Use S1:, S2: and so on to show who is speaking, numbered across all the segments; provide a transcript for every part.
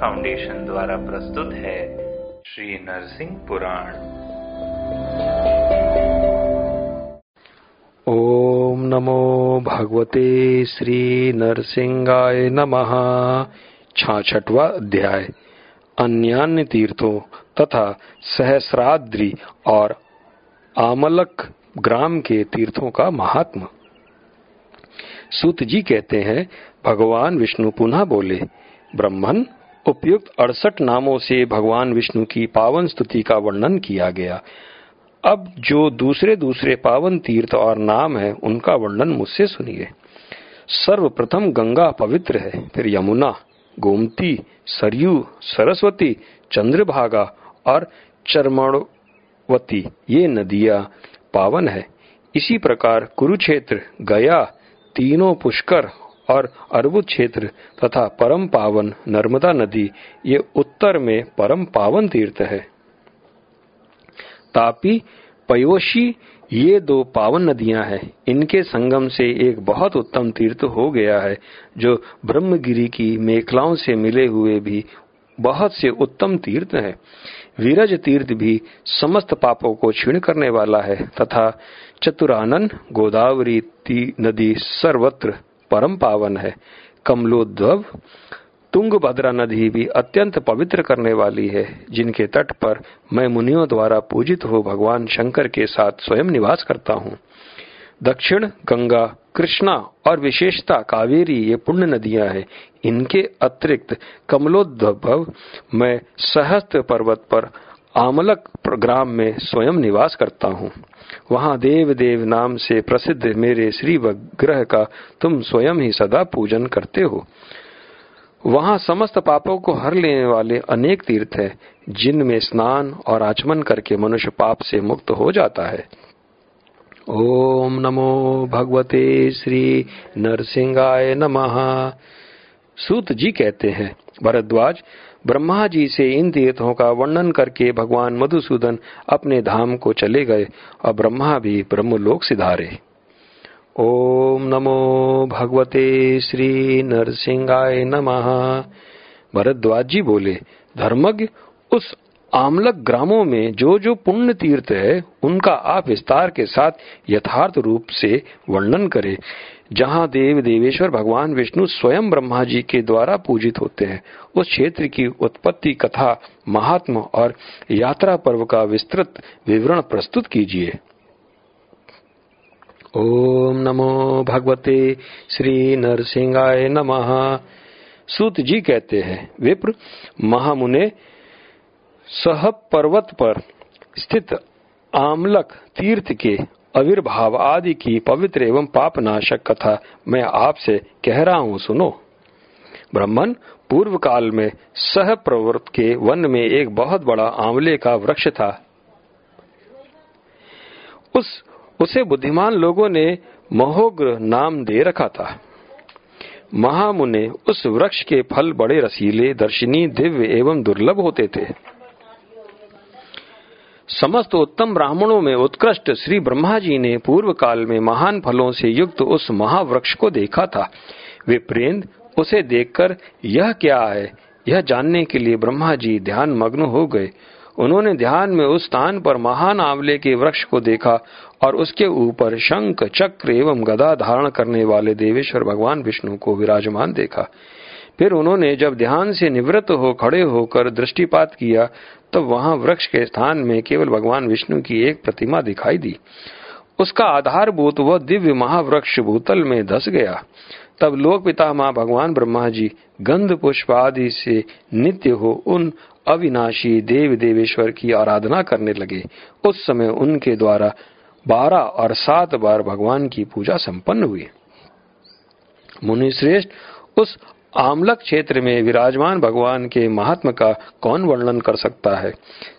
S1: Foundation द्वारा प्रस्तुत है श्री नरसिंह पुराण।
S2: ओम नमो भगवते श्री नरसिंहाय नमः। छाछठवा अध्याय। अन्यान्य तीर्थों तथा सहस्राद्री और आमलक ग्राम के तीर्थों का महात्मा। सूत जी कहते हैं, भगवान विष्णु पुनः बोले, ब्रह्मन उपयुक्त अड़सठ नामों से भगवान विष्णु की पावन स्तुति का वर्णन किया गया। अब जो दूसरे दूसरे पावन तीर्थ और नाम है, उनका वर्णन मुझसे सुनिए। सर्वप्रथम गंगा पवित्र है, फिर यमुना, गोमती, सरयू, सरस्वती, चंद्रभागा और चरमणवती ये नदियाँ पावन है। इसी प्रकार कुरुक्षेत्र, गया, तीनों पुष्कर और अर्बुद क्षेत्र तथा परम पावन नर्मदा नदी, ये उत्तर में परम पावन तीर्थ है। तापी, पयोशी, ये दो पावन नदियाँ हैं। इनके संगम से एक बहुत उत्तम तीर्थ हो गया है, जो ब्रह्मगिरी की मेखलाओं से मिले हुए भी बहुत से उत्तम तीर्थ है। वीरज तीर्थ भी समस्त पापों को क्षीण करने वाला है, तथा चतुरानन गोदावरी नदी सर्वत्र परम पावन है। कमलोद्भव, तुंगभद्रा नदी भी अत्यंत पवित्र करने वाली है, जिनके तट पर मैं मुनियों द्वारा पूजित हो भगवान शंकर के साथ स्वयं निवास करता हूँ। दक्षिण, गंगा, कृष्णा और विशेषता कावेरी ये पुण्य नदियाँ हैं। इनके अतिरिक्त कमलोद्भव, मैं सहस्त्र पर्वत पर आमलक ग्राम में स्वयं निवास करता हूँ। वहाँ देव देव नाम से प्रसिद्ध मेरे श्री ग्रह का तुम स्वयं ही सदा पूजन करते हो। वहाँ समस्त पापों को हर लेने वाले अनेक तीर्थ है, जिनमें स्नान और आचमन करके मनुष्य पाप से मुक्त हो जाता है। ओम नमो भगवते श्री नरसिंहाय नमः। सूत जी कहते हैं, भरद्वाज ब्रह्मा जी से इन तीर्थों का वर्णन करके भगवान मधुसूदन अपने धाम को चले गए और ब्रह्मा भी ब्रह्मलोक सिधारे ओम नमो भगवते श्री नरसिंहाय नमः। भरद्वाज जी बोले, धर्मज्ञ उस आमलक ग्रामों में जो जो पुण्य तीर्थ है, उनका आप विस्तार के साथ यथार्थ रूप से वर्णन करें। जहाँ देव देवेश्वर भगवान विष्णु स्वयं ब्रह्मा जी के द्वारा पूजित होते हैं, उस क्षेत्र की उत्पत्ति कथा, महात्मा और यात्रा पर्व का विस्तृत विवरण प्रस्तुत कीजिए। ओम नमो भगवते श्री नरसिंहाय नमः। सूत जी कहते हैं, विप्र, महामुने सह पर्वत पर स्थित आमलक तीर्थ के आविर्भाव आदि की पवित्र एवं पापनाशक कथा मैं आपसे कह रहा हूँ, सुनो। ब्राह्मण पूर्व काल में सह प्रवृत्त के वन में एक बहुत बड़ा आंवले का वृक्ष था। उस, उसे बुद्धिमान लोगों ने महोग्र नाम दे रखा था। महामुने उस वृक्ष के फल बड़े रसीले दर्शनी दिव्य एवं दुर्लभ होते थे। समस्त उत्तम ब्राह्मणों में उत्कृष्ट श्री ब्रह्मा जी ने पूर्व काल में महान फलों से युक्त उस महावृक्ष को देखा था। वे प्रेंद उसे देखकर यह क्या है? यह जानने के लिए ब्रह्मा जी ध्यान मग्न हो गए। उन्होंने ध्यान में उस स्थान पर महान आंवले के वृक्ष को देखा और उसके ऊपर शंख, चक्र एवं गदा धारण करने वाले देवेश्वर भगवान विष्णु को विराजमान देखा। फिर उन्होंने जब ध्यान से निवृत्त हो, खड़े होकर दृष्टिपात किया तो वहाँ वृक्ष के स्थान में केवल भगवान विष्णु की एक प्रतिमा दिखाई दी। उसका आधारभूत वह दिव्य महावृक्ष भूतल में धस गया। तब लोक पिता माँ भगवान ब्रह्मा जी गंध पुष्प आदि से नित्य हो उन अविनाशी देव देवेश्वर की आराधना करने लगे। उस समय उनके द्वारा बारह और सात बार भगवान की पूजा संपन्न हुई। मुनिश्रेष्ठ उस आमलक क्षेत्र में विराजमान भगवान के महात्मा का कौन वर्णन कर सकता है?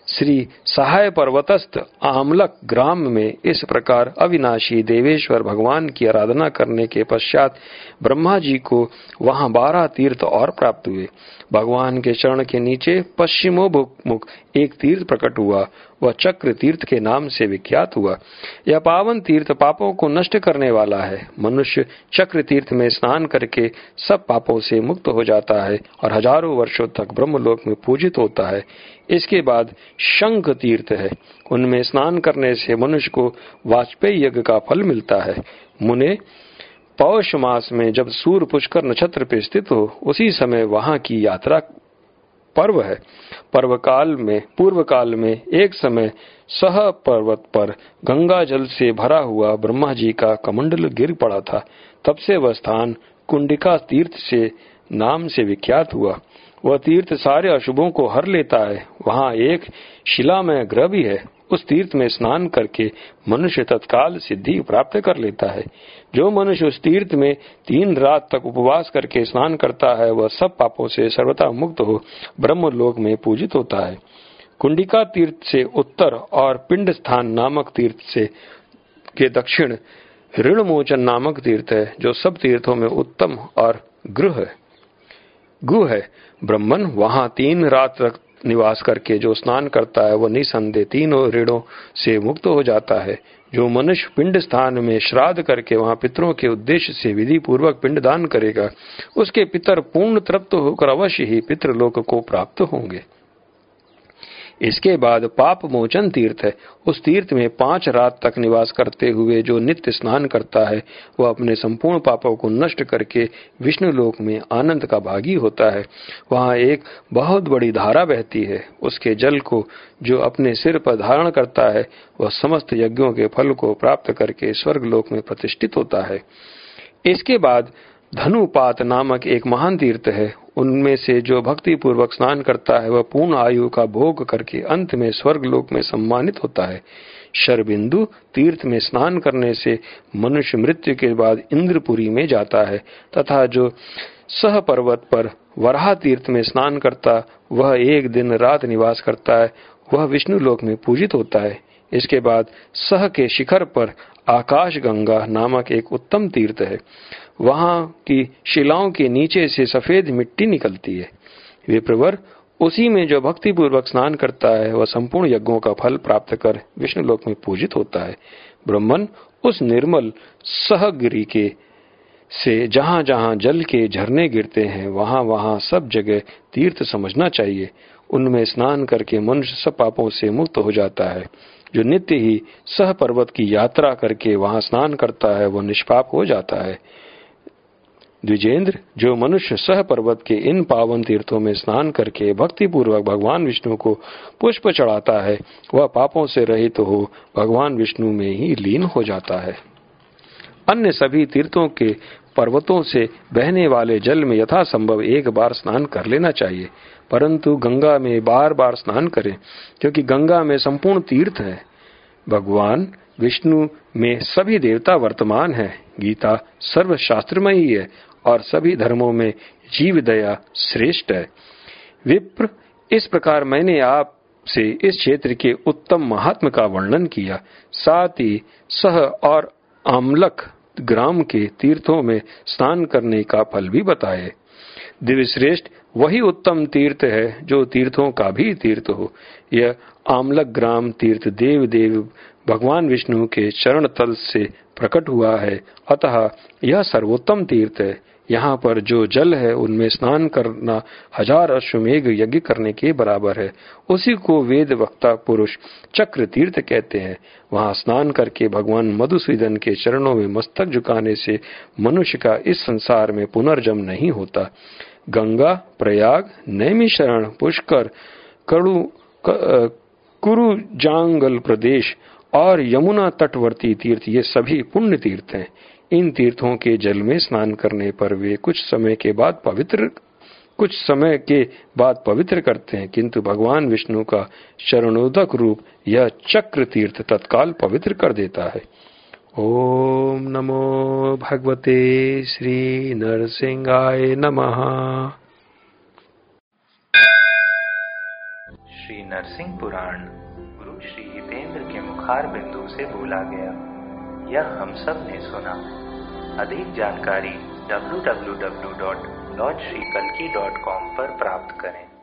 S2: श्री सहाय पर्वतस्थ आमलक ग्राम में इस प्रकार अविनाशी देवेश्वर भगवान की आराधना करने के पश्चात ब्रह्मा जी को वहाँ बारह तीर्थ और प्राप्त हुए। भगवान के चरण के नीचे पश्चिमोमुख एक तीर्थ प्रकट हुआ। वह चक्र तीर्थ के नाम से विख्यात हुआ। यह पावन तीर्थ पापों को नष्ट करने वाला है। मनुष्य चक्र तीर्थ में स्नान करके सब पापों से मुक्त हो जाता है और हज़ारों वर्षों तक ब्रह्मलोक में पूजित होता है। इसके बाद शंख तीर्थ है। उनमें स्नान करने से मनुष्य को वाजपेयी यज्ञ का फल मिलता है। मुने, पौष मास में जब सूर्य पुष्कर नक्षत्र पे स्थित हो, उसी समय वहाँ की यात्रा पर्व है। पर्व काल में पूर्व काल में एक समय सह पर्वत पर गंगा जल से भरा हुआ ब्रह्मा जी का कमंडल गिर पड़ा था। तब से वह स्थान कुंडिका तीर्थ से, नाम से विख्यात हुआ। वह तीर्थ सारे अशुभों को हर लेता है। वहाँ एक शिला में ग्रह भी है। उस तीर्थ में स्नान करके मनुष्य तत्काल सिद्धि प्राप्त कर लेता है। जो मनुष्य उस तीर्थ में तीन रात तक उपवास करके स्नान करता है, वह सब पापों से सर्वथा मुक्त हो ब्रह्म लोक में पूजित होता है। कुंडिका तीर्थ से उत्तर और पिंड स्थान नामक तीर्थ से के दक्षिण ऋण मोचन नामक तीर्थ है, जो सब तीर्थों में उत्तम और गृह है। गु है। ब्रह्मन वहाँ तीन रात निवास करके जो स्नान करता है, वह निसंदेह तीनों ऋणों से मुक्त हो जाता है। जो मनुष्य पिंड स्थान में श्राद्ध करके वहाँ पितरों के उद्देश्य से विधि पूर्वक पिंड दान करेगा, उसके पितर पूर्ण तृप्त होकर अवश्य ही पितृलोक को प्राप्त होंगे। इसके बाद पाप मोचन तीर्थ है। उस तीर्थ में पाँच रात तक निवास करते हुए जो नित्य स्नान करता है, वह अपने संपूर्ण पापों को नष्ट करके विष्णु लोक में आनंद का भागी होता है। वहाँ एक बहुत बड़ी धारा बहती है। उसके जल को जो अपने सिर पर धारण करता है, वह समस्त यज्ञों के फल को प्राप्त करके स्वर्ग लोक में प्रतिष्ठित होता है। इसके बाद धनुपात नामक एक महान तीर्थ है। उनमें से जो भक्ति पूर्वक स्नान करता है, वह पूर्ण आयु का भोग करके अंत में स्वर्ग लोक में सम्मानित होता है। शरबिंदु तीर्थ में स्नान करने से मनुष्य मृत्यु के बाद इंद्रपुरी में जाता है, तथा जो सह पर्वत पर वराह तीर्थ में स्नान करता, वह एक दिन रात निवास करता है, वह विष्णु लोक में पूजित होता है। इसके बाद सह के शिखर पर आकाश गंगा नामक एक उत्तम तीर्थ है। वहाँ की शिलाओं के नीचे से सफ़ेद मिट्टी निकलती है। वे प्रवर उसी में जो भक्ति पूर्वक स्नान करता है, वह संपूर्ण यज्ञों का फल प्राप्त कर विष्णु लोक में पूजित होता है। ब्रह्मन, उस निर्मल सहगिरी के से जहाँ जहाँ जल के झरने गिरते हैं वहाँ वहाँ सब जगह तीर्थ समझना चाहिए। उनमें स्नान करके मनुष्य सब पापों से मुक्त हो जाता है। जो नित्य ही सह पर्वत की यात्रा करके वहाँ स्नान करता है वह निष्पाप हो जाता है। द्विजेंद्र, जो मनुष्य सह पर्वत के इन पावन तीर्थों में स्नान करके भक्ति पूर्वक भगवान विष्णु को पुष्प चढ़ाता है, वह पापों से रहित तो हो, भगवान विष्णु में ही लीन हो जाता है। अन्य सभी तीर्थों के पर्वतों से बहने वाले जल में यथासंभव एक बार स्नान कर लेना चाहिए। परंतु गंगा में बार बार स्नान करें, क्योंकि गंगा में संपूर्ण तीर्थ है। भगवान विष्णु में सभी देवता वर्तमान है। गीता सर्वशास्त्रमयी है और सभी धर्मों में जीव दया श्रेष्ठ है। विप्र, इस प्रकार मैंने आप से इस क्षेत्र के उत्तम महात्म का वर्णन किया। साथ ही सह और आमलक ग्राम के तीर्थों में स्नान करने का फल भी बताए। दिव्य श्रेष्ठ वही उत्तम तीर्थ है जो तीर्थों का भी तीर्थ हो। यह आमलक ग्राम तीर्थ देव देव भगवान विष्णु के चरण तल से प्रकट हुआ है। अतः यह सर्वोत्तम तीर्थ है। यहाँ पर जो जल है, उनमें स्नान करना हज़ार अश्वमेघ यज्ञ करने के बराबर है। उसी को वेद वक्ता पुरुष चक्र तीर्थ कहते हैं। वहाँ स्नान करके भगवान मधुसूदन के चरणों में मस्तक झुकाने से मनुष्य का इस संसार में पुनर्जन्म नहीं होता। गंगा, प्रयाग नैमिशरण पुष्कर, कड़ु कुरु जांगल प्रदेश और यमुना तटवर्ती तीर्थ, ये सभी पुण्य तीर्थ हैं। इन तीर्थों के जल में स्नान करने पर वे कुछ समय के बाद पवित्र, कुछ समय के बाद पवित्र करते हैं। किंतु भगवान विष्णु का शरणोदक रूप यह चक्र तीर्थ तत्काल पवित्र कर देता है। ओम नमो भगवते श्री नरसिंहाय नमः।
S1: श्री नरसिंह पुराण गुरु श्री हितेंद्र के मुखार बिंदु से बोला गया। यह हम सबने सुना। अधिक जानकारी W W W dot www.lordshrikalki.com पर प्राप्त करें।